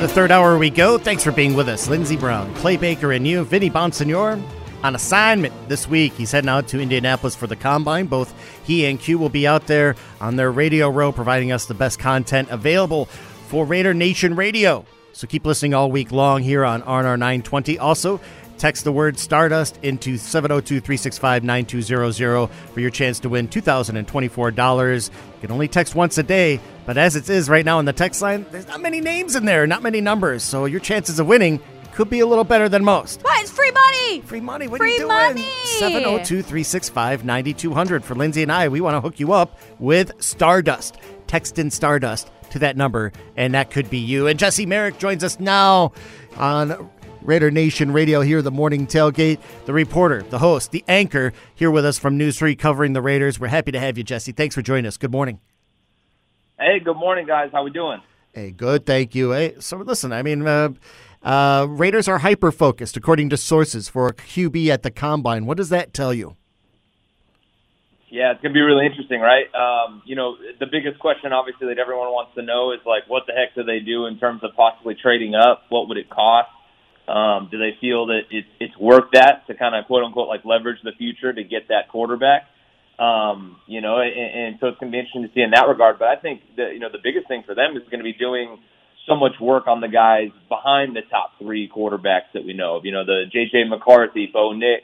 the third hour we go. Thanks for being with us. Lindsey Brown, Clay Baker, and you, Vinny Bonsignore, on assignment this week. He's heading out to Indianapolis for the Combine. Both he and Q will be out there on their radio row providing us the best content available for Raider Nation Radio. So keep listening all week long here on RNR 920. Also, text the word Stardust into 702 365 9200 for your chance to win $2,024. You can only text once a day, but as it is right now in the text line, there's not many names in there, not many numbers. So your chances of winning could be a little better than most. What? It's free money. Free money. What Free are you doing? 702 365 9200. For Lindsey and I, we want to hook you up with Stardust. Text in Stardust to that number, and that could be you. And Jesse Merrick joins us now on Raider Nation Radio here, the morning tailgate. The reporter, the host, the anchor here with us from News 3 covering the Raiders. We're happy to have you, Jesse. Thanks for joining us. Good morning. Hey, good morning, guys. How we doing? Hey, good. Thank you. Hey, so listen, I mean, uh, uh, Raiders are hyper focused, according to sources, for a QB at the combine. What does that tell you? Yeah, it's gonna be really interesting, right? Um, you know, the biggest question, obviously, that everyone wants to know is like, what the heck do they do in terms of possibly trading up? What would it cost? Um, do they feel that it's it's worth that to kind of quote unquote like leverage the future to get that quarterback? Um, you know, and, and so it's going to be interesting to see in that regard. But I think that you know the biggest thing for them is going to be doing so much work on the guys behind the top three quarterbacks that we know of. You know, the J.J. McCarthy, Bo Nix,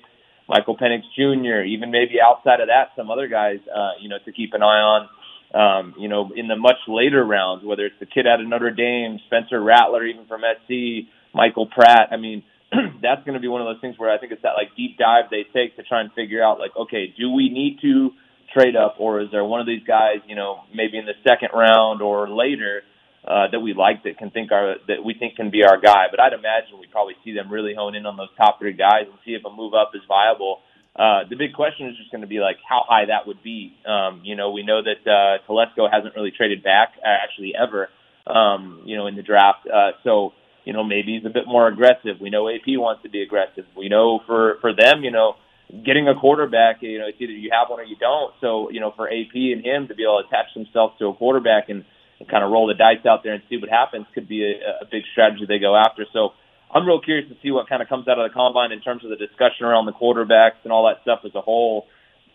Michael Penix Jr., even maybe outside of that, some other guys, uh, you know, to keep an eye on. Um, you know, in the much later rounds, whether it's the kid out of Notre Dame, Spencer Rattler, even from SC, Michael Pratt. I mean, that's going to be one of those things where I think it's that like deep dive they take to try and figure out like, okay, do we need to trade up, or is there one of these guys, you know, maybe in the second round or later? Uh, that we like that can think our that we think can be our guy, but I'd imagine we probably see them really hone in on those top three guys and see if a move up is viable. Uh, the big question is just going to be like how high that would be. Um, you know, we know that uh, Telesco hasn't really traded back actually ever. Um, you know, in the draft, uh, so you know maybe he's a bit more aggressive. We know AP wants to be aggressive. We know for for them, you know, getting a quarterback, you know, it's either you have one or you don't. So you know, for AP and him to be able to attach themselves to a quarterback and and kind of roll the dice out there and see what happens could be a, a big strategy they go after. So I'm real curious to see what kind of comes out of the combine in terms of the discussion around the quarterbacks and all that stuff as a whole.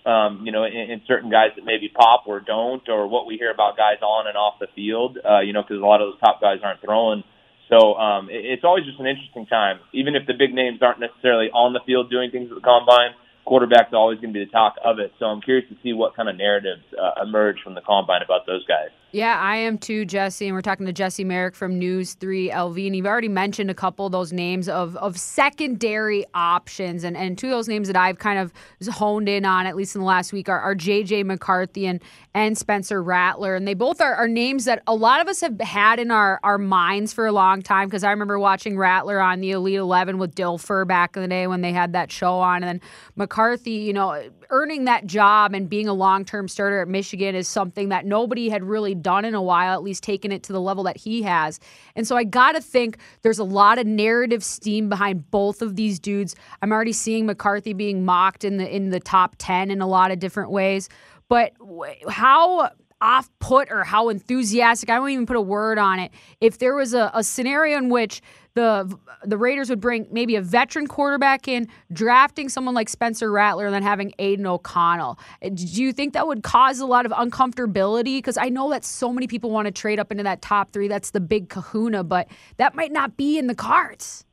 Um, you know, in, in certain guys that maybe pop or don't, or what we hear about guys on and off the field. Uh, you know, because a lot of those top guys aren't throwing. So um, it, it's always just an interesting time, even if the big names aren't necessarily on the field doing things at the combine quarterback's always going to be the talk of it. So I'm curious to see what kind of narratives uh, emerge from the combine about those guys. Yeah, I am too, Jesse. And we're talking to Jesse Merrick from News 3 LV. And you've already mentioned a couple of those names of, of secondary options. And, and two of those names that I've kind of honed in on, at least in the last week, are, are J.J. McCarthy and, and Spencer Rattler. And they both are, are names that a lot of us have had in our, our minds for a long time. Because I remember watching Rattler on the Elite 11 with Dilfer back in the day when they had that show on. And then McCarthy, you know, earning that job and being a long term starter at Michigan is something that nobody had really done in a while, at least taking it to the level that he has. And so I got to think there's a lot of narrative steam behind both of these dudes. I'm already seeing McCarthy being mocked in the in the top 10 in a lot of different ways. But how off put or how enthusiastic, I won't even put a word on it. If there was a, a scenario in which the the Raiders would bring maybe a veteran quarterback in, drafting someone like Spencer Rattler, and then having Aidan O'Connell. Uh, Do you think that would cause a lot of uncomfortability? Because I know that so many people want to trade up into that top three. That's the big kahuna, but that might not be in the cards.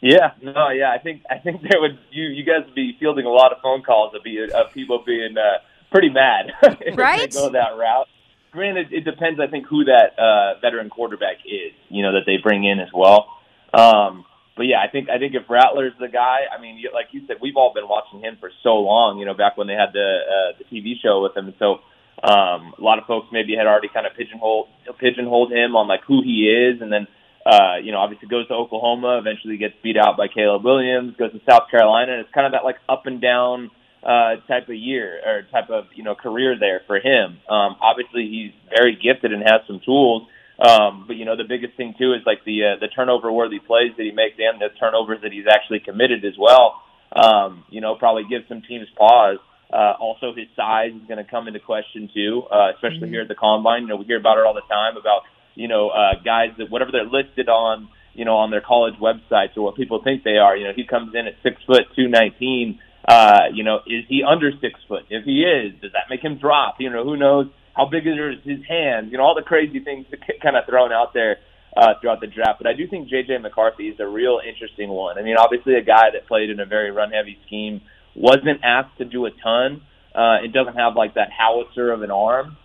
Yeah, no, yeah, I think I think there would you you guys would be fielding a lot of phone calls of, be, of people being uh, pretty mad if Right? they go that route. Granted, it depends. I think who that uh, veteran quarterback is, you know, that they bring in as well. Um, but yeah, I think I think if Rattler's the guy, I mean, like you said, we've all been watching him for so long. You know, back when they had the uh, the TV show with him, so um, a lot of folks maybe had already kind of pigeonholed pigeonholed him on like who he is, and then uh, you know, obviously goes to Oklahoma, eventually gets beat out by Caleb Williams, goes to South Carolina, and it's kind of that like up and down uh, type of year or type of you know career there for him. Um, obviously, he's very gifted and has some tools. Um, but you know, the biggest thing too is like the uh, the turnover worthy plays that he makes and the turnovers that he's actually committed as well. Um, you know, probably gives some teams pause. Uh, also, his size is going to come into question too, uh, especially here at the combine. You know, we hear about it all the time about you know, uh, guys that whatever they're listed on, you know, on their college websites or what people think they are. You know, he comes in at six foot two nineteen. Uh, you know, is he under six foot? If he is, does that make him drop? You know, who knows how big are his hands? You know, all the crazy things kind of thrown out there uh, throughout the draft. But I do think JJ McCarthy is a real interesting one. I mean, obviously a guy that played in a very run heavy scheme, wasn't asked to do a ton. Uh, it doesn't have like that howitzer of an arm.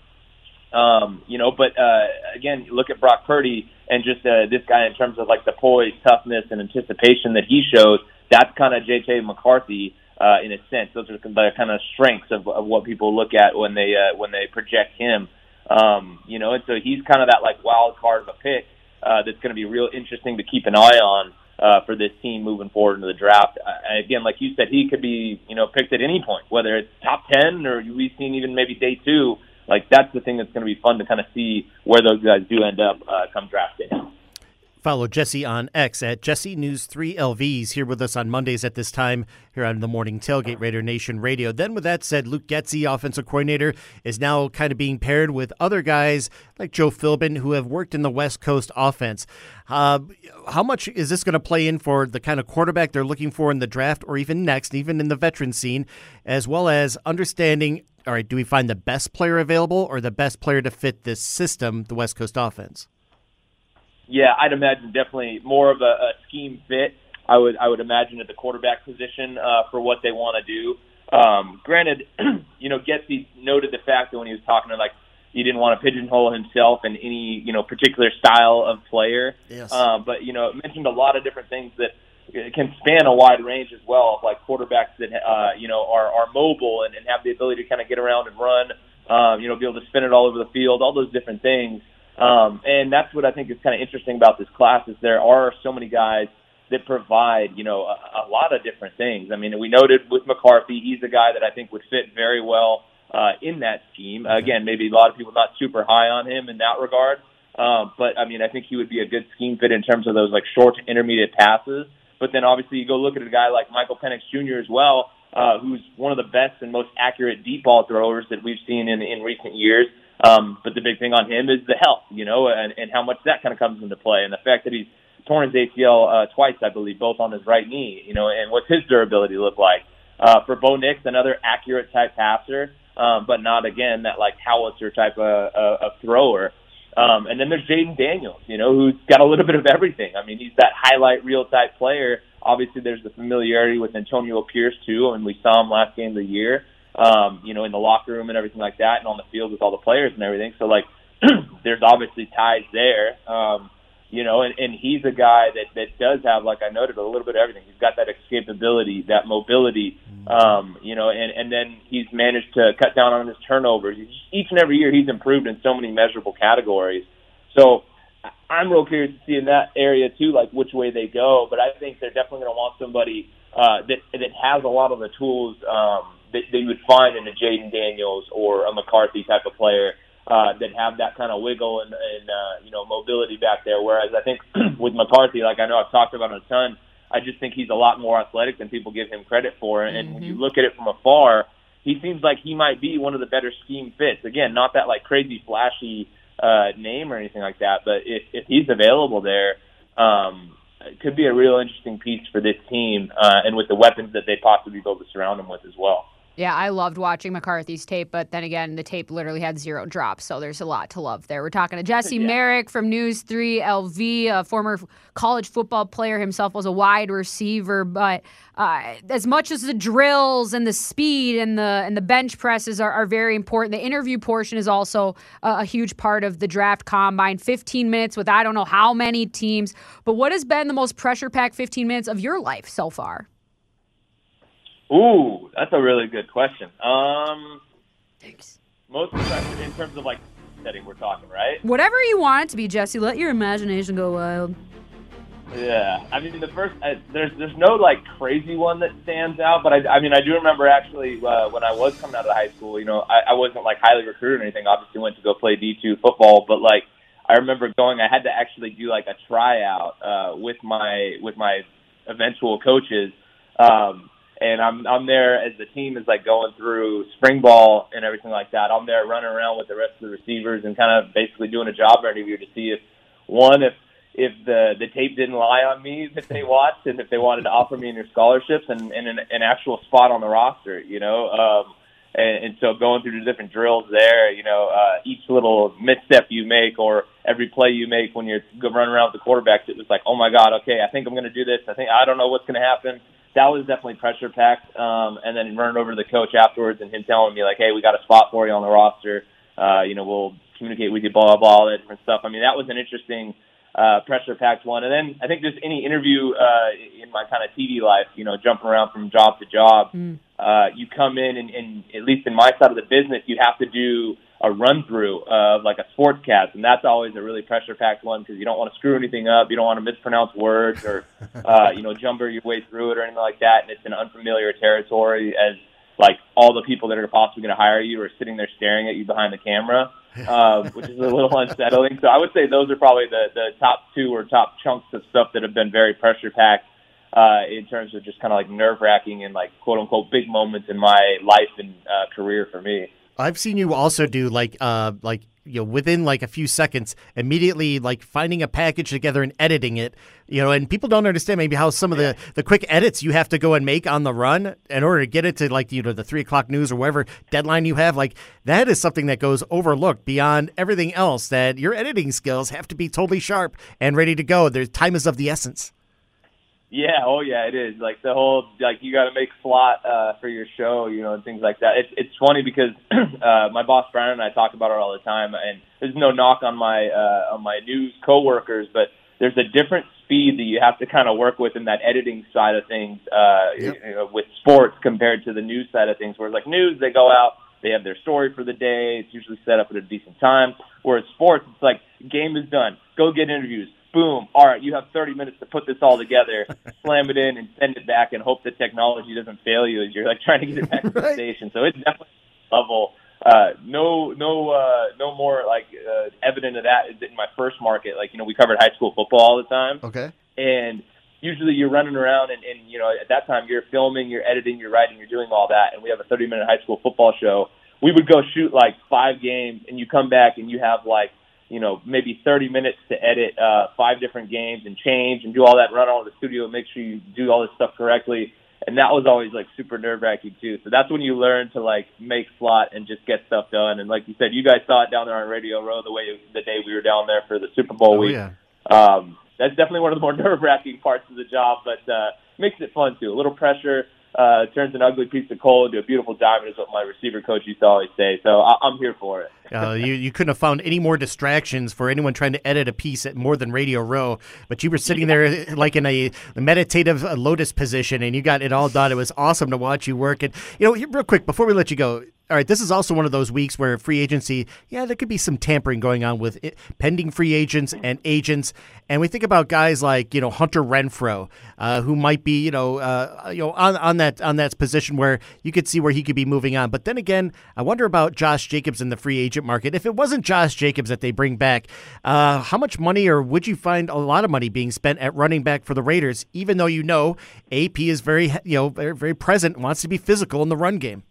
Um, you know, but uh, again, look at Brock Purdy and just uh, this guy in terms of like the poise, toughness, and anticipation that he shows. That's kind of JJ McCarthy uh, in a sense. Those are the kind of strengths of, of what people look at when they uh, when they project him. Um, you know, and so he's kind of that like wild card of a pick uh, that's going to be real interesting to keep an eye on uh, for this team moving forward into the draft. Uh, again, like you said, he could be you know picked at any point, whether it's top ten or we've seen even maybe day two. Like that's the thing that's going to be fun to kind of see where those guys do end up uh, come draft day. Follow Jesse on X at Jesse News 3 LVs here with us on Mondays at this time here on the Morning Tailgate Raider Nation Radio. Then, with that said, Luke Getsy, offensive coordinator, is now kind of being paired with other guys like Joe Philbin who have worked in the West Coast offense. Uh, how much is this going to play in for the kind of quarterback they're looking for in the draft or even next, even in the veteran scene, as well as understanding all right, do we find the best player available or the best player to fit this system, the West Coast offense? Yeah, I'd imagine definitely more of a, a scheme fit. I would I would imagine at the quarterback position uh, for what they want to do. Um, granted, you know, Getsy noted the fact that when he was talking to like he didn't want to pigeonhole himself in any you know particular style of player. Yes. Uh, but you know, it mentioned a lot of different things that can span a wide range as well like quarterbacks that uh, you know are are mobile and, and have the ability to kind of get around and run. Um, you know, be able to spin it all over the field, all those different things. Um, and that's what I think is kind of interesting about this class is there are so many guys that provide, you know, a, a lot of different things. I mean, we noted with McCarthy, he's a guy that I think would fit very well uh, in that scheme. Again, maybe a lot of people not super high on him in that regard. Um, but I mean, I think he would be a good scheme fit in terms of those like short to intermediate passes. But then obviously you go look at a guy like Michael Penix Jr. as well, uh, who's one of the best and most accurate deep ball throwers that we've seen in in recent years. Um, but the big thing on him is the health, you know, and, and how much that kind of comes into play, and the fact that he's torn his ACL uh, twice, I believe, both on his right knee, you know, and what's his durability look like? Uh, for Bo Nix, another accurate type passer, um, but not again that like howitzer type of, uh, of thrower. Um, and then there's Jayden Daniels, you know, who's got a little bit of everything. I mean, he's that highlight reel type player. Obviously, there's the familiarity with Antonio Pierce too, and we saw him last game of the year um, you know, in the locker room and everything like that, and on the field with all the players and everything. So like, there's obviously ties there. Um, you know, and, and he's a guy that that does have, like I noted, a little bit of everything. He's got that escapability, that mobility, um, you know, and and then he's managed to cut down on his turnovers. He's, each and every year, he's improved in so many measurable categories. So I'm real curious to see in that area too, like which way they go. But I think they're definitely going to want somebody uh, that that has a lot of the tools um, that, that you would find in a Jayden Daniels or a McCarthy type of player uh, that have that kind of wiggle and, and uh, you know mobility back there. Whereas I think with McCarthy, like I know I've talked about a ton, I just think he's a lot more athletic than people give him credit for. And mm-hmm. when you mm-hmm. look at it from afar, he seems like he might be one of the better scheme fits. Again, not that like crazy flashy uh, name or anything like that, but if, if he's available there, um, it could be a real interesting piece for this team, uh, and with the weapons that they possibly be able to surround him with as well. Yeah, I loved watching McCarthy's tape, but then again, the tape literally had zero drops, so there's a lot to love there. We're talking to Jesse yeah. Merrick from News 3 LV, a former college football player himself, was a wide receiver, but uh, as much as the drills and the speed and the and the bench presses are, are very important, the interview portion is also a, a huge part of the draft combine. 15 minutes with I don't know how many teams, but what has been the most pressure packed 15 minutes of your life so far? Ooh, that's a really good question. Um, Thanks. Most pressure in terms of like setting, we're talking, right? Whatever you want it to be, Jesse. Let your imagination go wild. Yeah, I mean the first I, there's there's no like crazy one that stands out, but I, I mean I do remember actually uh, when I was coming out of high school, you know I, I wasn't like highly recruited or anything. Obviously went to go play D two football, but like I remember going, I had to actually do like a tryout uh, with my with my eventual coaches. Um, and I'm I'm there as the team is like going through spring ball and everything like that. I'm there running around with the rest of the receivers and kind of basically doing a job interview to see if one, if if the the tape didn't lie on me that they watched, and if they wanted to offer me in your scholarships and, and an, an actual spot on the roster, you know. Um, and, and so going through the different drills there, you know, uh, each little misstep you make or every play you make when you're running around with the quarterbacks, it was like, oh my God, okay, I think I'm going to do this. I think I don't know what's going to happen. That was definitely pressure packed. Um, and then running over to the coach afterwards and him telling me like, hey, we got a spot for you on the roster. Uh, you know, we'll communicate with you, blah blah blah, all that different stuff. I mean, that was an interesting uh, pressure packed one. And then I think just any interview uh, in my kind of TV life, you know, jumping around from job to job, mm. uh, you come in and, and at least in my side of the business, you have to do a run through of like a sportscast, and that's always a really pressure packed one because you don't want to screw anything up, you don't want to mispronounce words or uh, you know jumper your way through it or anything like that, and it's an unfamiliar territory as like all the people that are possibly going to hire you are sitting there staring at you behind the camera um, which is a little unsettling. So I would say those are probably the, the top two or top chunks of stuff that have been very pressure packed uh, in terms of just kind of like nerve wracking and like quote unquote big moments in my life and uh, career for me. I've seen you also do like uh like you know within like a few seconds immediately like finding a package together and editing it you know and people don't understand maybe how some of the the quick edits you have to go and make on the run in order to get it to like you know the three o'clock news or whatever deadline you have like that is something that goes overlooked beyond everything else that your editing skills have to be totally sharp and ready to go. There's time is of the essence yeah, oh yeah, it is. Like the whole like you got to make slot uh, for your show, you know, and things like that. It's it's funny because uh, my boss Brian and I talk about it all the time, and there's no knock on my uh, on my news coworkers, but there's a different speed that you have to kind of work with in that editing side of things uh, yep. you know, with sports compared to the news side of things. Where like news, they go out, they have their story for the day. It's usually set up at a decent time. Whereas sports, it's like game is done, go get interviews boom, all right, you have 30 minutes to put this all together, slam it in, and send it back, and hope the technology doesn't fail you as you're like trying to get it back to the station. So it's definitely level. Uh, no, no, uh, no more like uh, evident of that is in my first market. Like you know, we covered high school football all the time. Okay. And usually you're running around and, and you know at that time you're filming, you're editing, you're writing, you're doing all that. And we have a 30 minute high school football show. We would go shoot like five games, and you come back and you have like you know, maybe 30 minutes to edit uh, five different games and change and do all that, run all the studio, and make sure you do all this stuff correctly. And that was always like super nerve wracking too. So that's when you learn to like make slot and just get stuff done. And like you said, you guys saw it down there on Radio Row the way the day we were down there for the Super Bowl oh, week. Yeah. Um, that's definitely one of the more nerve wracking parts of the job, but uh, makes it fun too. A little pressure, uh, turns an ugly piece of coal into a beautiful diamond is what my receiver coach used to always say. So I- am here for it. uh, you you couldn't have found any more distractions for anyone trying to edit a piece at more than Radio Row. But you were sitting there like in a meditative uh, lotus position, and you got it all done. It was awesome to watch you work. And you know, real quick before we let you go, all right, this is also one of those weeks where free agency, yeah, there could be some tampering going on with it, pending free agents and agents, and we think about guys like you know Hunter Renfrow, uh, who might be you know uh, you know on, on that on that position where you could see where he could be moving on. But then again, I wonder about Josh Jacobs in the free agent market. If it wasn't Josh Jacobs that they bring back, uh, how much money or would you find a lot of money being spent at running back for the Raiders? Even though you know AP is very you know very very present, wants to be physical in the run game.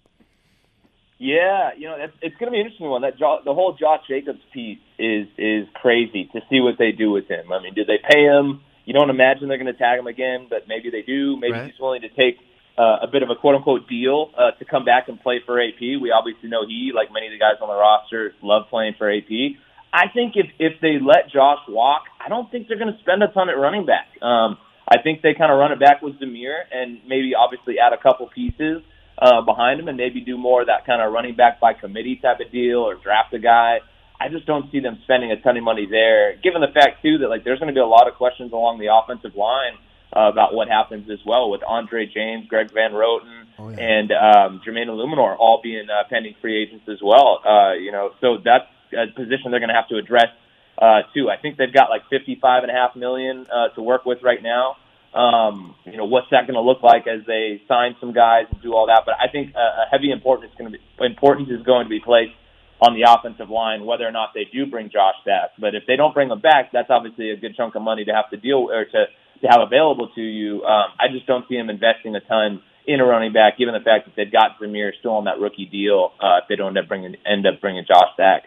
Yeah, you know, it's, it's going to be an interesting one. That jo- the whole Josh Jacobs piece is is crazy to see what they do with him. I mean, do they pay him? You don't imagine they're going to tag him again, but maybe they do. Maybe right. he's willing to take uh, a bit of a quote unquote deal uh, to come back and play for AP. We obviously know he, like many of the guys on the roster, love playing for AP. I think if if they let Josh walk, I don't think they're going to spend a ton at running back. Um, I think they kind of run it back with Zamir and maybe obviously add a couple pieces uh, behind him and maybe do more of that kind of running back by committee type of deal or draft a guy. I just don't see them spending a ton of money there, given the fact too that like there's going to be a lot of questions along the offensive line uh, about what happens as well with Andre James, Greg Van Roten, oh, yeah. and um, Jermaine Eluemunor all being uh, pending free agents as well. Uh, you know, so that's a position they're going to have to address uh, too. I think they've got like 55 and a half million uh, to work with right now. Um, you know, what's that going to look like as they sign some guys and do all that? But I think a, heavy importance is going to be importance is going to be placed on the offensive line, whether or not they do bring Josh back. But if they don't bring him back, that's obviously a good chunk of money to have to deal or to to have available to you. Um, I just don't see him investing a ton in a running back, given the fact that they've got Zamir still on that rookie deal. Uh, if they don't end up bringing end up bringing Josh back.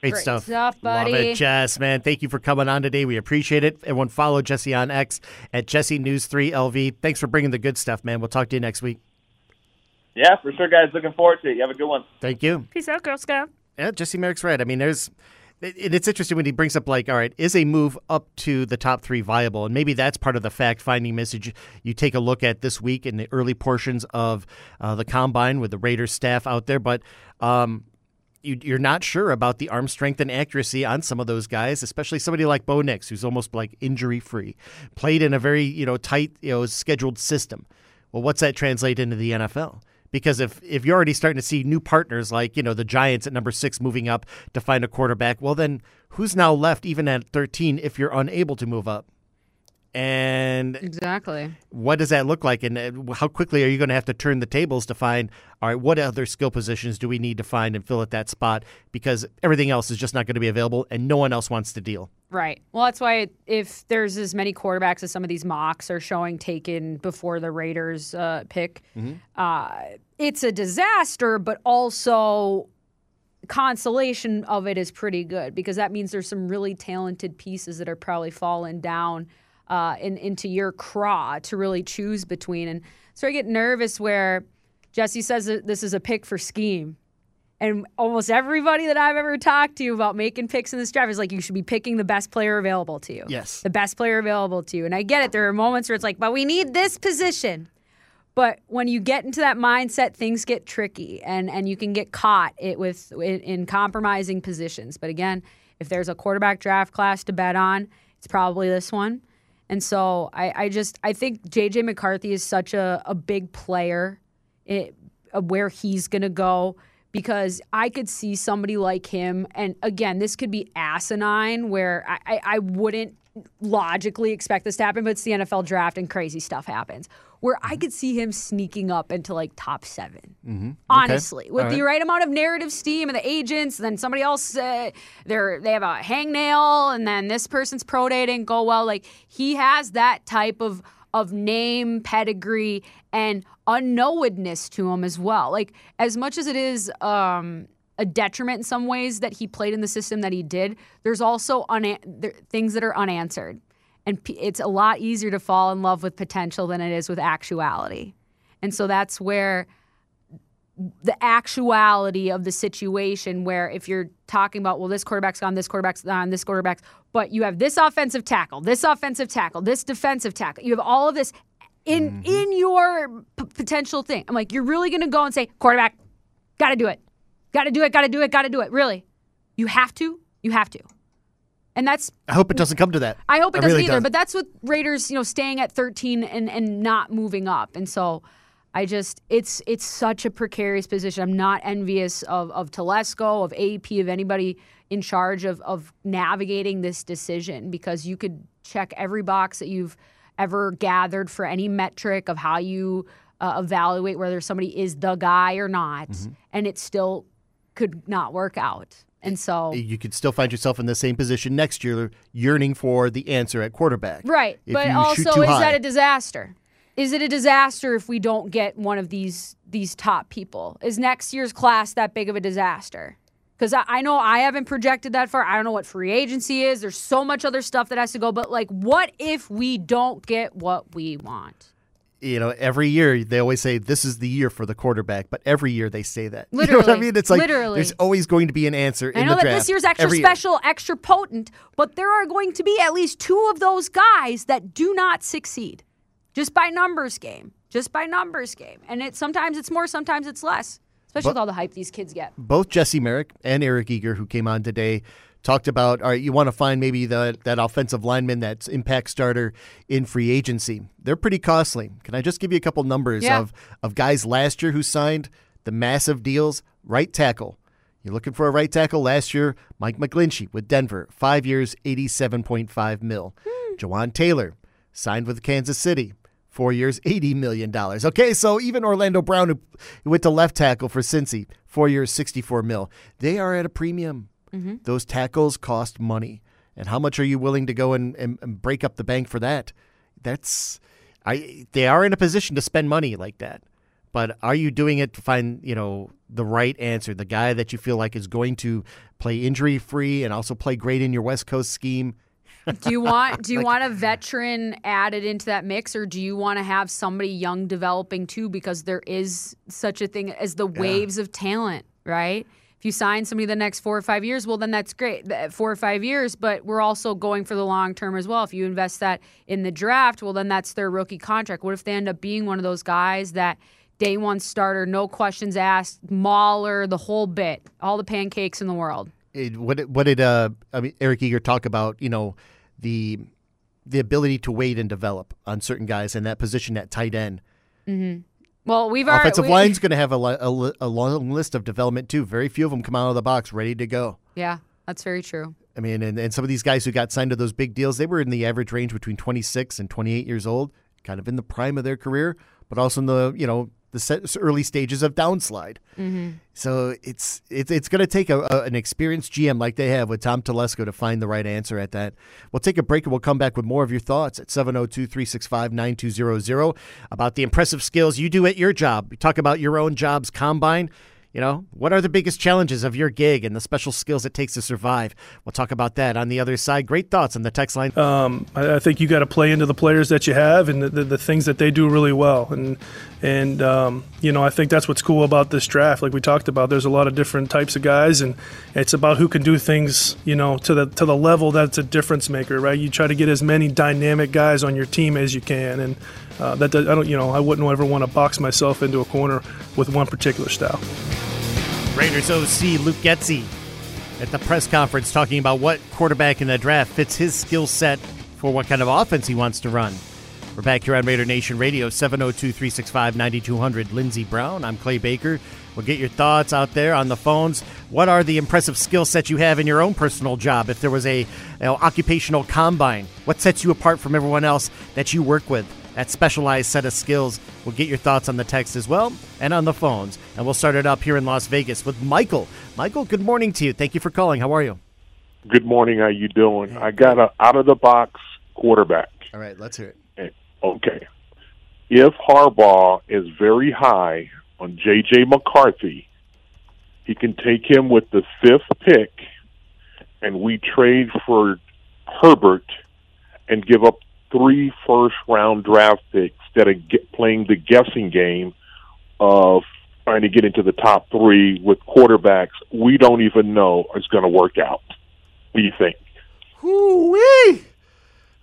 Great, Great stuff. stuff, buddy. Love it, Jess, man. Thank you for coming on today. We appreciate it. Everyone follow Jesse on X at Jesse News 3 LV. Thanks for bringing the good stuff, man. We'll talk to you next week. Yeah, for sure, guys. Looking forward to it. You have a good one. Thank you. Peace out, Girl Scout. Yeah, Jesse Merrick's right. I mean, there's. It's interesting when he brings up like, all right, is a move up to the top three viable, and maybe that's part of the fact-finding message you take a look at this week in the early portions of uh, the combine with the Raiders staff out there. But um, you, are not sure about the arm strength and accuracy on some of those guys, especially somebody like Bo Nix, who's almost like injury-free, played in a very you know tight you know scheduled system. Well, what's that translate into the NFL? because if if you're already starting to see new partners like you know the Giants at number six moving up to find a quarterback, well then who's now left even at 13 if you're unable to move up? And exactly, what does that look like, and uh, how quickly are you going to have to turn the tables to find? All right, what other skill positions do we need to find and fill at that spot? Because everything else is just not going to be available, and no one else wants to deal. Right. Well, that's why if there's as many quarterbacks as some of these mocks are showing taken before the Raiders uh, pick, mm-hmm. uh, it's a disaster. But also, consolation of it is pretty good because that means there's some really talented pieces that are probably falling down uh, in, into your craw to really choose between. And so I get nervous where Jesse says that this is a pick for scheme. And almost everybody that I've ever talked to about making picks in this draft is like, you should be picking the best player available to you. Yes. The best player available to you. And I get it. There are moments where it's like, but we need this position. But when you get into that mindset, things get tricky, and and you can get caught it with in, in compromising positions. But again, if there's a quarterback draft class to bet on, it's probably this one. And so I, I just I think JJ McCarthy is such a, a big player it, where he's gonna go because I could see somebody like him. And again this could be asinine where I, I, I wouldn't logically expect this to happen, but it's the NFL draft and crazy stuff happens. Where I mm-hmm. could see him sneaking up into like top 7 mm-hmm. honestly, okay. with the right amount of narrative steam and the agents. Then somebody else, uh, they're they have a hangnail, and then this person's pro dating go well. Like he has that type of of name, pedigree, and unknowedness to him as well. Like as much as it is. Um, a detriment in some ways that he played in the system that he did. There's also una- there, things that are unanswered. And p- it's a lot easier to fall in love with potential than it is with actuality. And so that's where the actuality of the situation where if you're talking about well this quarterback's gone this quarterback's gone this quarterback's but you have this offensive tackle this offensive tackle this defensive tackle you have all of this in mm-hmm. in your p- potential thing i'm like you're really going to go and say quarterback got to do it Got to do it, got to do it, got to do it. Really. You have to. You have to. And that's I hope it doesn't come to that. I hope it doesn't really either, don't. but that's what Raiders, you know, staying at 13 and and not moving up. And so I just it's it's such a precarious position. I'm not envious of of Telesco, of AP, of anybody in charge of of navigating this decision because you could check every box that you've ever gathered for any metric of how you uh, evaluate whether somebody is the guy or not, mm-hmm. and it still could not work out. And so you could still find yourself in the same position next year, yearning for the answer at quarterback. Right. If but also, is high. that a disaster? Is it a disaster if we don't get one of these these top people? Is next year's class that big of a disaster? Because I, I know I haven't projected that far. I don't know what free agency is. There's so much other stuff that has to go. But like, what if we don't get what we want? You know, every year they always say this is the year for the quarterback, but every year they say that. Literally, you know what I mean? It's like literally. there's always going to be an answer I know the that this year's extra special, year. extra potent, but there are going to be at least two of those guys that do not succeed, just by numbers game, just by numbers game, and it sometimes it's more, sometimes it's less, especially but, with all the hype these kids get. Both Jesse Merrick and Eric Eager, who came on today, talked about all right you want to find maybe the, that offensive lineman that's impact starter in free agency they're pretty costly can i just give you a couple numbers yeah. of, of guys last year who signed the massive deals right tackle you're looking for a right tackle last year mike mcglinchey with denver five years 87.5 mil hmm. Jawaan taylor signed with kansas city four years, $80 million. Okay, so even Orlando Brown, who went to left tackle for Cincy, four years, 64 mil. They are at a premium. Mm-hmm. Those tackles cost money. And how much are you willing to go and, and, and break up the bank for that? That's I they are in a position to spend money like that. but are you doing it to find you know the right answer, the guy that you feel like is going to play injury free and also play great in your West Coast scheme? do you want do you want a veteran added into that mix or do you want to have somebody young developing too because there is such a thing as the waves of talent right if you sign somebody the next four or five years well then that's great four or five years but we're also going for the long term as well if you invest that in the draft well then that's their rookie contract what if they end up being one of those guys that day one starter no questions asked mauler the whole bit all the pancakes in the world it, what did, what did uh I mean Eric Eager talk about you know the the ability to wait and develop on certain guys in that position at tight end. Mm-hmm. Well, we've offensive we, line's going to have a, a, a, long list of development too. Very few of them come out of the box ready to go. Yeah, that's very true. I mean, and, and some of these guys who got signed to those big deals, they were in the average range between 26 and 28 years old, kind of in the prime of their career, but also in the you know the early stages of downslide. Mm-hmm. So it's it's it's going to take a, a, an experienced GM like they have with Tom Telesco to find the right answer at that. We'll take a break and we'll come back with more of your thoughts at 702-365-9200 about the impressive skills you do at your job. We talk about your own job's combine. You know, what are the biggest challenges of your gig and the special skills it takes to survive? We'll talk about that on the other side. Great thoughts on the text line. Um, I, I, think you got to play into the players that you have and the, the, the, things that they do really well. And and um, you know, I think that's what's cool about this draft. Like we talked about, there's a lot of different types of guys, and it's about who can do things. You know, to the to the level that's a difference maker, right? You try to get as many dynamic guys on your team as you can, and uh, that I don't, you know, I wouldn't ever want to box myself into a corner with one particular style. Raiders OC Luke Getsy at the press conference talking about what quarterback in the draft fits his skill set for what kind of offense he wants to run. We're back here on Raider Nation Radio, 702 365 9200. Lindsey Brown. I'm Clay Baker. We'll get your thoughts out there on the phones. What are the impressive skill sets you have in your own personal job? If there was a you know, occupational combine, what sets you apart from everyone else that you work with? That specialized set of skills. We'll get your thoughts on the text as well and on the phones. And we'll start it up here in Las Vegas with Michael. Michael, good morning to you. Thank you for calling. How are you? Good morning. How you doing? I got a out of the box quarterback. All right, let's hear it. Okay. If Harbaugh is very high on J.J. McCarthy, he can take him with the fifth pick, and we trade for Herbert and give up three first round draft picks instead of get, playing the guessing game of trying to get into the top three with quarterbacks we don't even know is going to work out. What do you think? Hoo-wee!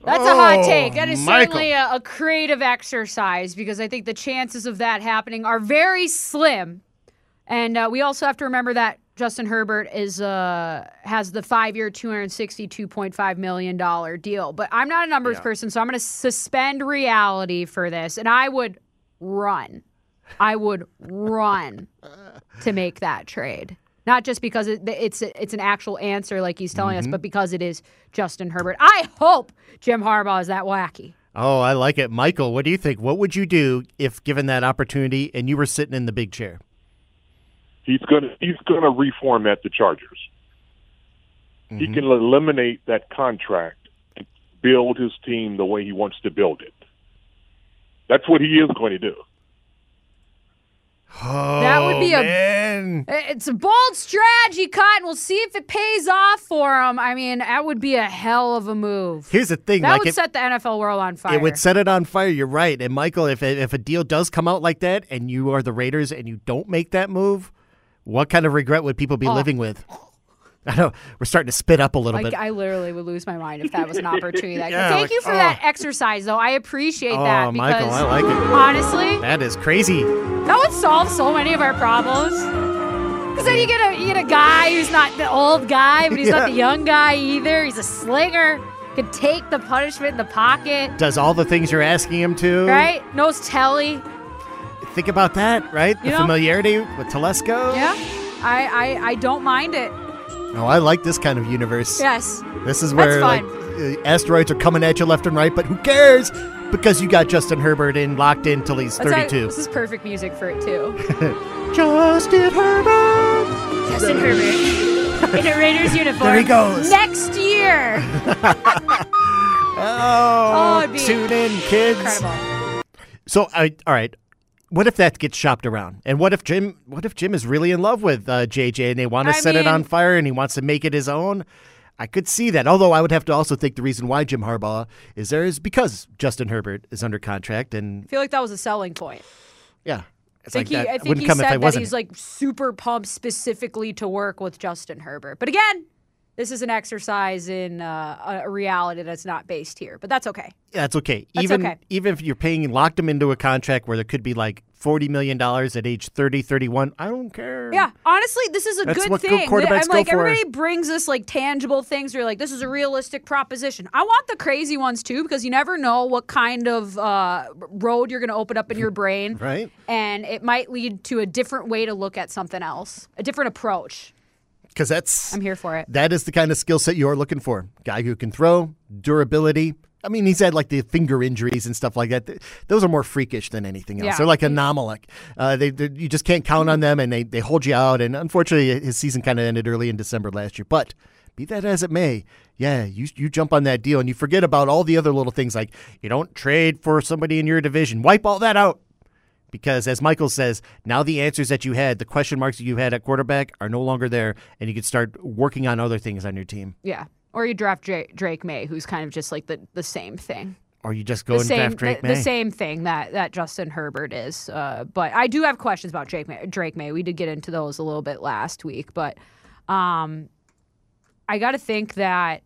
That's oh, a hot oh, take. That is Michael. certainly a, a creative exercise because I think the chances of that happening are very slim. And uh, we also have to remember that Justin Herbert is uh, has the five year, two hundred sixty two point five million dollar deal. But I'm not a numbers yeah. person, so I'm going to suspend reality for this, and I would run. I would run to make that trade. Not just because it, it's it's an actual answer like he's telling mm-hmm. us, but because it is Justin Herbert. I hope Jim Harbaugh is that wacky. Oh, I like it, Michael. What do you think? What would you do if given that opportunity and you were sitting in the big chair? He's gonna he's gonna reformat the Chargers. Mm-hmm. He can eliminate that contract and build his team the way he wants to build it. That's what he is going to do. Oh, that would be man. a it's a bold strategy, Cotton. We'll see if it pays off for him. I mean, that would be a hell of a move. Here's the thing: that like would it, set the NFL world on fire. It would set it on fire. You're right. And Michael, if if a deal does come out like that, and you are the Raiders, and you don't make that move, what kind of regret would people be oh. living with? I don't know we're starting to spit up a little like, bit. I literally would lose my mind if that was an opportunity. That yeah, Thank like, you for oh. that exercise, though. I appreciate oh, that because Michael, I like it. honestly, that is crazy. That would solve so many of our problems. Because then you get a you get a guy who's not the old guy, but he's yeah. not the young guy either. He's a slinger. Could take the punishment in the pocket. Does all the things you're asking him to. Right? Knows telly. Think about that, right? You the know? familiarity with Telesco. Yeah. I, I, I don't mind it. Oh, I like this kind of universe. Yes. This is where like uh, asteroids are coming at you left and right, but who cares? Because you got Justin Herbert in locked in till he's That's 32. How, this is perfect music for it too. Justin Herbert. Justin Herbert in a Raiders uniform. There he goes. Next year. oh, oh tune in, kids. Incredible. So, I all right what if that gets shopped around? And what if Jim? What if Jim is really in love with uh, JJ and they want to I set it on fire and he wants to make it his own? I could see that. Although I would have to also think the reason why Jim Harbaugh is there is because Justin Herbert is under contract, and I feel like that was a selling point. yeah, it's I think, like he, that I think he come if I said that he's like super pumped specifically to work with Justin Herbert. But again, this is an exercise in uh, a reality that's not based here. But that's okay. Yeah, that's okay. That's even okay. even if you're paying locked them into a contract where there could be like forty million dollars at age 30, 31, I don't care. Yeah, honestly, this is a That's good what thing. quarterbacks I'm like go for. everybody brings us like tangible things. Where you're like, this is a realistic proposition. I want the crazy ones too because you never know what kind of uh, road you're going to open up in your brain, Right. And it might lead to a different way to look at something else, a different approach. Because that's I'm here for it. That is the kind of skill set you're looking for. Guy who can throw, durability. I mean, he's had like the finger injuries and stuff like that. Those are more freakish than anything else. Yeah. They're like anomalic. Uh, they, they you just can't count on them, and they they hold you out. And unfortunately, his season kind of ended early in December last year. But be that as it may, yeah, you you jump on that deal and you forget about all the other little things like you don't trade for somebody in your division. Wipe all that out. Because as Michael says, now the answers that you had, the question marks that you had at quarterback are no longer there, and you can start working on other things on your team. Yeah. Or you draft Drake, Maye, who's kind of just like the, the same thing. Or you just go The and same, draft Drake the, Maye. the same thing that, that Justin Herbert is. Uh, but I do have questions about Drake Maye, Drake Maye. We did get into those a little bit last week, but um, I got to think that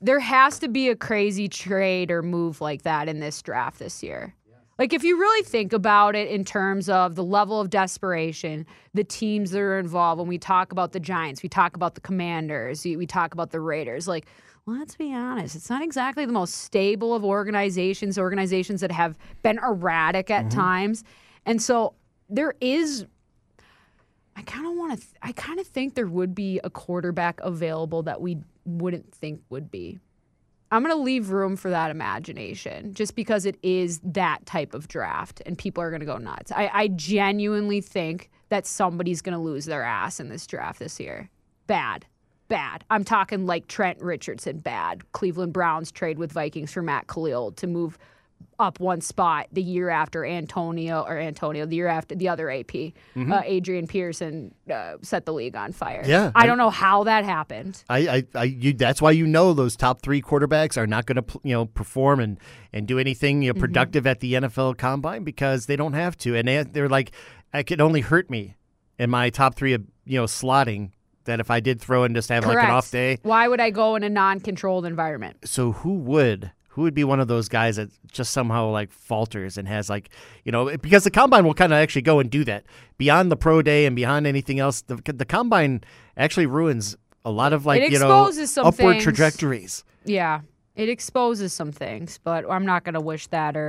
there has to be a crazy trade or move like that in this draft this year. Like, if you really think about it in terms of the level of desperation, the teams that are involved, when we talk about the Giants, we talk about the Commanders, we we talk about the Raiders, like, let's be honest, it's not exactly the most stable of organizations, organizations that have been erratic at mm-hmm. times. And so there is I kind of want to. Th- I kind of think there would be a quarterback available that we wouldn't think would be. I'm going to leave room for that imagination just because it is that type of draft and people are going to go nuts. I, I genuinely think that somebody's going to lose their ass in this draft this year. Bad. Bad. I'm talking like Trent Richardson, bad. Cleveland Browns trade with Vikings for Matt Kalil to move up one spot the year after Antonio or Antonio, the year after the other AP, uh, Adrian Pearson uh, set the league on fire. Yeah, I I- don't know how that happened. I, I, I you, that's why you know those top three quarterbacks are not going to, you know, perform and, and do anything Mm-hmm. you know, productive at the NFL Combine because they don't have to, and they, they're like, it could only hurt me in my top three, of you know, slotting. That if I did throw and just have like an off day, Why would I go in a non-controlled environment? so who would who would be one of those guys that just somehow like falters and has like you know because the combine will kind of actually go and do that. Beyond the pro day and beyond anything else the, the combine actually ruins a lot of like you know upward things. trajectories. Yeah, it exposes some things, but I'm not going to wish that or,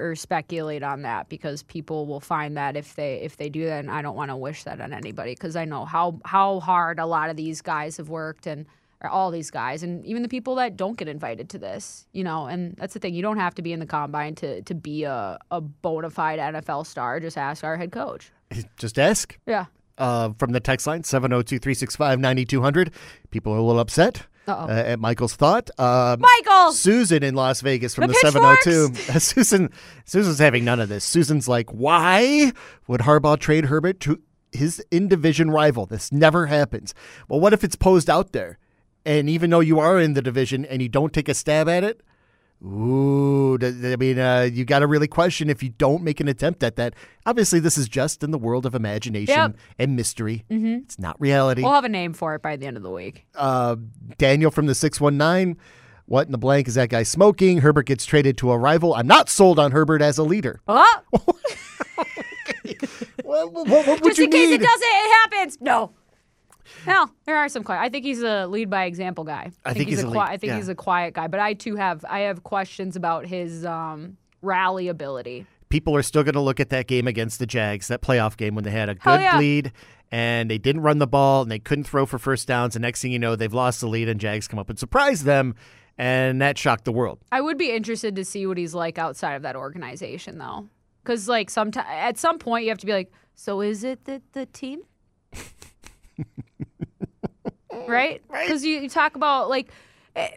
or, or speculate on that because people will find that if they if they do that, and I don't want to wish that on anybody because I know how how hard a lot of these guys have worked and or all these guys and even the people that don't get invited to this, you know, and that's the thing. You don't have to be in the combine to to be a, a bona fide NFL star. Just ask our head coach. just ask Yeah. uh, from the text line 702-365-9200 people are a little upset uh, at michael's thought um, Michael! Susan in Las Vegas from The the, 702. Susan Susan's having none of this. Susan's like, why would Harbaugh trade Herbert to his in division rival? This never happens. Well, what if it's posed out there? And even though you are in the division and you don't take a stab at it, ooh, I mean, uh, you got to really question if you don't make an attempt at that. Obviously, this is just in the world of imagination Yep. and mystery. Mm-hmm. It's not reality We'll have a name for it by the end of the week. uh, Daniel from the 619. What in the blank is that guy smoking? Herbert gets traded to a rival. I'm not sold on Herbert as a leader. Oh, What, what, just in case it doesn't, it happens. No. No, there are some. Quiet. I think he's a lead by example guy. I think he's a a qui- I think yeah. he's a quiet guy, but I too have I have questions about his um, rally ability. People are still going to look at that game against the Jags, that playoff game when they had a good yeah. lead and they didn't run the ball and they couldn't throw for first downs. And next thing you know, they've lost the lead and Jags come up and surprise them. And that shocked the world. I would be interested to see what he's like outside of that organization, though, because like sometimes at some point you have to be like, so is it the the team? Right? Because you, you talk about like. eh,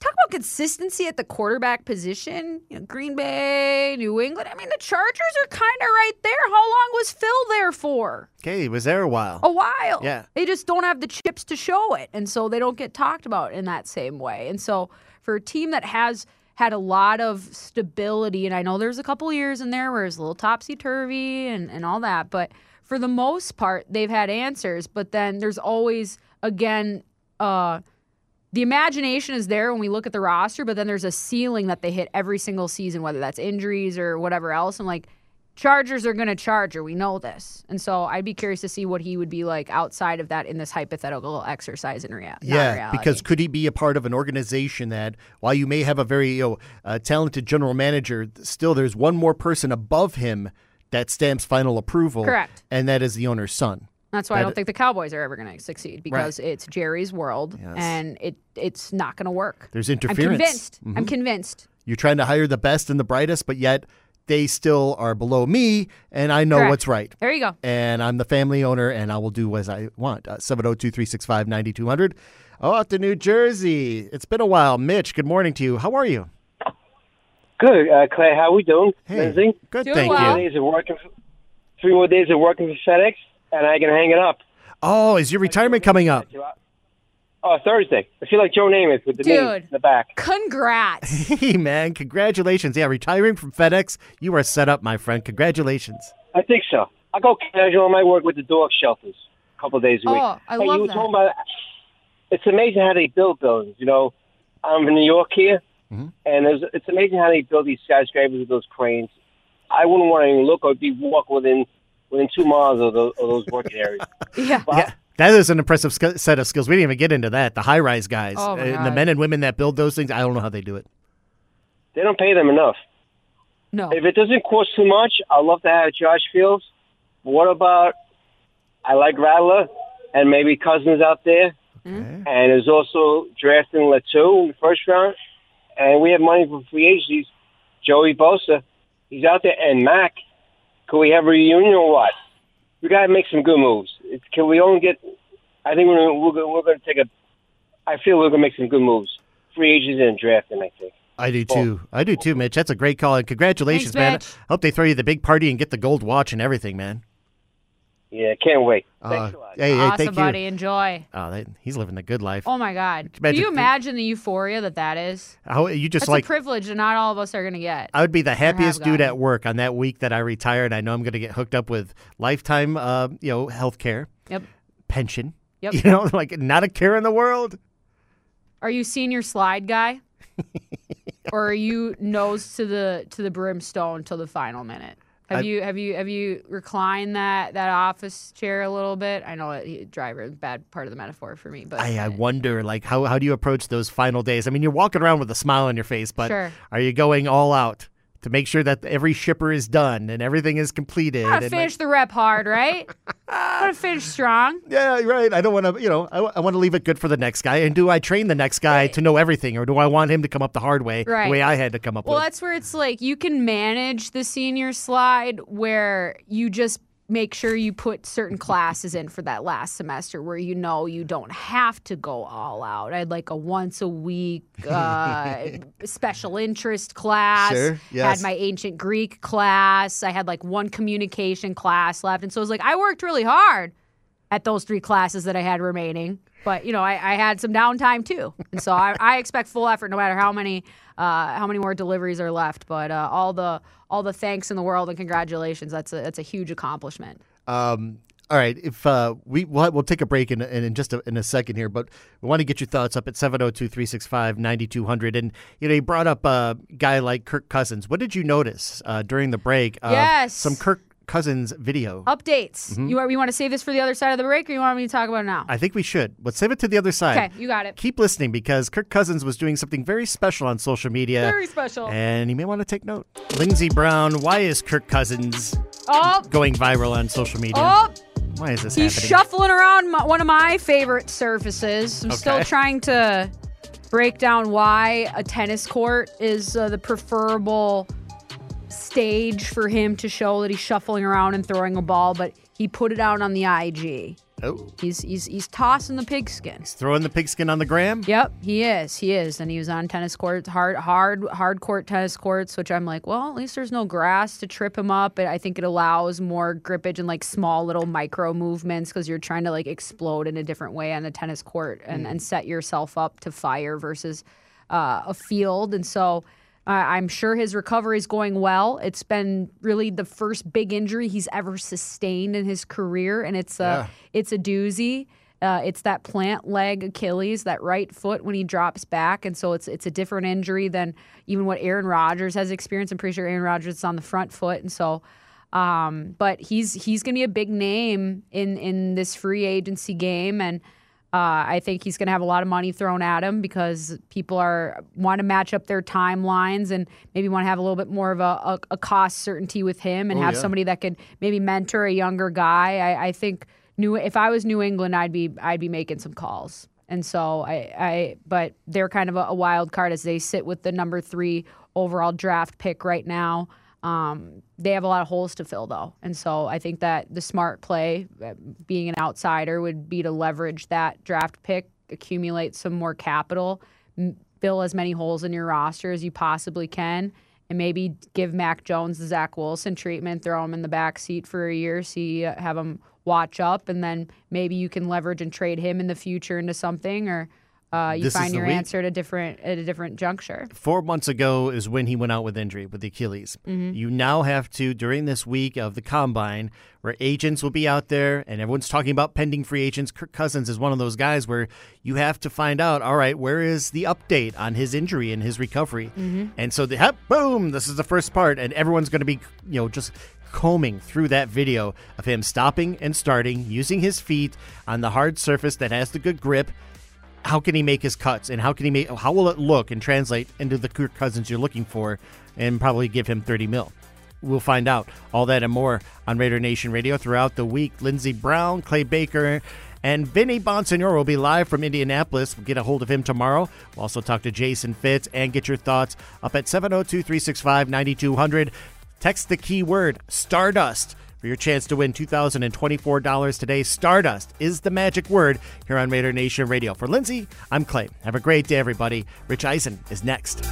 talk about consistency at the quarterback position. You know, Green Bay, New England. I mean, the Chargers are kind of right there. How long was Phil there for? Okay, he was there a while. A while. Yeah. They just don't have the chips to show it, and so they don't get talked about in that same way. And so for a team that has had a lot of stability, and I know there's a couple years in there where it's a little topsy turvy and, and all that, but for the most part, they've had answers. But then there's always, again, uh, the imagination is there when we look at the roster, but then there's a ceiling that they hit every single season, whether that's injuries or whatever else. And like, Chargers are going to Charger. We know this. And so I'd be curious to see what he would be like outside of that in this hypothetical exercise in rea- Yeah, reality. because could he be a part of an organization that, while you may have a very you know, uh, talented general manager, still there's one more person above him that stamps final approval. Correct. And that is the owner's son. That's why I don't think the Cowboys are ever going to succeed because it's Jerry's world Yes. and it it's not going to work. There's interference. I'm convinced. Mhm. I'm convinced. You're trying to hire the best and the brightest, but yet they still are below me, and I know Correct. what's right. There you go. And I'm the family owner, and I will do as I want. Uh, 702 365 9200. Oh, out to New Jersey. It's been a while. Mitch, good morning to you. How are you? Good, uh, Clay. How we doing, Hey, Lindsey? good, Doing thank well. Three you. days of working, three more days of working for FedEx, and I can hang it up. Oh, is your retirement coming up? Oh, Thursday. I feel like Joe Namath with the name Dude. in the back. Congrats. Hey, man, congratulations. Yeah, retiring from FedEx, you are set up, my friend. Congratulations. I think so. I go casual. I might work with the dog shelters a couple of days a week. Oh, I Hey, love you were that. talking about. It's amazing how they build buildings. You know, I'm in New York here, Mhm. and there's, it's amazing how they build these skyscrapers with those cranes. I wouldn't want to even look or be walk within within two miles of those, of those working areas. yeah. Yeah. That is an impressive sk- set of skills. We didn't even get into that. The high rise guys, Oh, my and the men and women that build those things, I don't know how they do it. They don't pay them enough. No. If it doesn't cost too much, I'd love to have Josh Fields. What about I like Rattler and maybe Cousins out there, Okay. and there's also drafting Latu in the first round, and we have money for free agencies. Joey Bosa, he's out there, and Mac. Can we have a reunion or what? We got to make some good moves. It's, can we only get? I think we're we're, gonna- we're going to take a. I feel we're going to make some good moves. Free agents and drafting, I think. I do too. I do too, Mitch. That's a great call. And congratulations, Thanks, man. Mitch. Hope they throw you the big party and get the gold watch and everything, man. Yeah, can't wait. Uh, a lot. hey, hey, awesome, thank buddy. you. Enjoy. Oh, that, he's living the good life. Oh my God. Imagine- Do you imagine the euphoria that that is? How you just That's like a privilege that not all of us are going to get. I would be the happiest dude at work on that week that I retired. I know I'm going to get hooked up with lifetime, uh, you know, health care, Yep. pension. Yep. You know, like not a care in the world. Are you senior slide guy? or are you nose to the to the brimstone till the final minute? Have I- you have you have you reclined that that office chair a little bit? I know that driver is a bad part of the metaphor for me, but I, I wonder, like, how, how do you approach those final days? I mean, you're walking around with a smile on your face, but Sure. are you going all out to make sure that every shipper is done and everything is completed? gotta and, finish the rep hard, right? gotta finish strong. Yeah, right. I don't want to, you know, I, want to leave it good for the next guy. And do I train the next guy to know everything, or do I want him to come up the hard way, Right. the way I had to come up Well, with? that's where it's like you can manage the senior slide where you just make sure you put certain classes in for that last semester where you know you don't have to go all out. I had like a once a week uh, special interest class. Sure, yes. Had my ancient Greek class. I had like one communication class left. And so it was like I worked really hard at those three classes that I had remaining. But you know, I, I had some downtime too, and so I, I expect full effort no matter how many uh, how many more deliveries are left. But uh, all the all the thanks in the world and congratulations. That's a that's a huge accomplishment. Um, all right, if uh, we we'll, we'll take a break in, in, in just a, in a second here, but we want to get your thoughts up at 702-365-9200. And you know, you brought up a guy like Kirk Cousins. What did you notice uh, during the break? Yes. some Kirk Cousins video. Updates. You want you want to save this for the other side of the break, or you want me to talk about it now? I think we should. Let's save it to the other side. Okay, you got it. Keep listening because Kirk Cousins was doing something very special on social media. Very special. And you may want to take note. Lindsey Brown, why is Kirk Cousins Oh, going viral on social media? oh, Why is this he's happening? shuffling around my, one of my favorite surfaces. I'm still trying to break down why a tennis court is uh, the preferable stage for him to show that he's shuffling around and throwing a ball, but he put it out on the IG. Oh, He's he's he's tossing the pigskin. He's throwing the pigskin on the gram. Yep, he is. He is, and he was on tennis courts, hard, hard, hard court tennis courts, which I'm like, well, at least there's no grass to trip him up. And I think it allows more grippage and like small little micro movements because you're trying to like explode in a different way on a tennis court and, and set yourself up to fire versus uh, a field. And so uh, I'm sure his recovery is going well. It's been really the first big injury he's ever sustained in his career, and it's a it's a doozy. Uh, it's that plant leg Achilles, that right foot when he drops back, and so it's it's a different injury than even what Aaron Rodgers has experienced. I'm pretty sure Aaron Rodgers is on the front foot, and so. Um, but he's he's going to be a big name in in this free agency game, and uh, I think he's going to have a lot of money thrown at him because people are want to match up their timelines and maybe want to have a little bit more of a, a, a cost certainty with him and Oh, have yeah. somebody that could maybe mentor a younger guy. I, I think New if I was New England, I'd be I'd be making some calls. And so I, I but they're kind of a, a wild card as they sit with the number three overall draft pick right now. Um, they have a lot of holes to fill though, and so I think that the smart play, uh, being an outsider, would be to leverage that draft pick, accumulate some more capital, fill as many holes in your roster as you possibly can, and maybe give Mac Jones the Zach Wilson treatment, throw him in the back seat for a year, see uh, have him watch up, and then maybe you can leverage and trade him in the future into something, or uh, you This find your week. answer at a different at a different juncture. Four months ago is when he went out with injury with the Achilles. Mm-hmm. You now have to, during this week of the combine, where agents will be out there and everyone's talking about pending free agents. Kirk Cousins is one of those guys where you have to find out, all right, where is the update on his injury and his recovery? Mm-hmm. And so, the, hep, boom, this is the first part, and everyone's going to be, you know, just combing through that video of him stopping and starting, using his feet on the hard surface that has the good grip how can he make his cuts and how can he make how will it look and translate into the Kirk Cousins you're looking for and probably give him 30 mil. We'll find out all that and more on Raider Nation Radio throughout the week. Lindsey Brown, Clay Baker, and Vinny Bonsignore will be live from Indianapolis. We'll get a hold of him tomorrow. We'll also talk to Jason Fitz and get your thoughts up at 702 365 9200. Text the keyword Stardust for your chance to win $2,024 today. Stardust is the magic word here on Raider Nation Radio. For Lindsey, I'm Clay. Have a great day, everybody. Rich Eisen is next.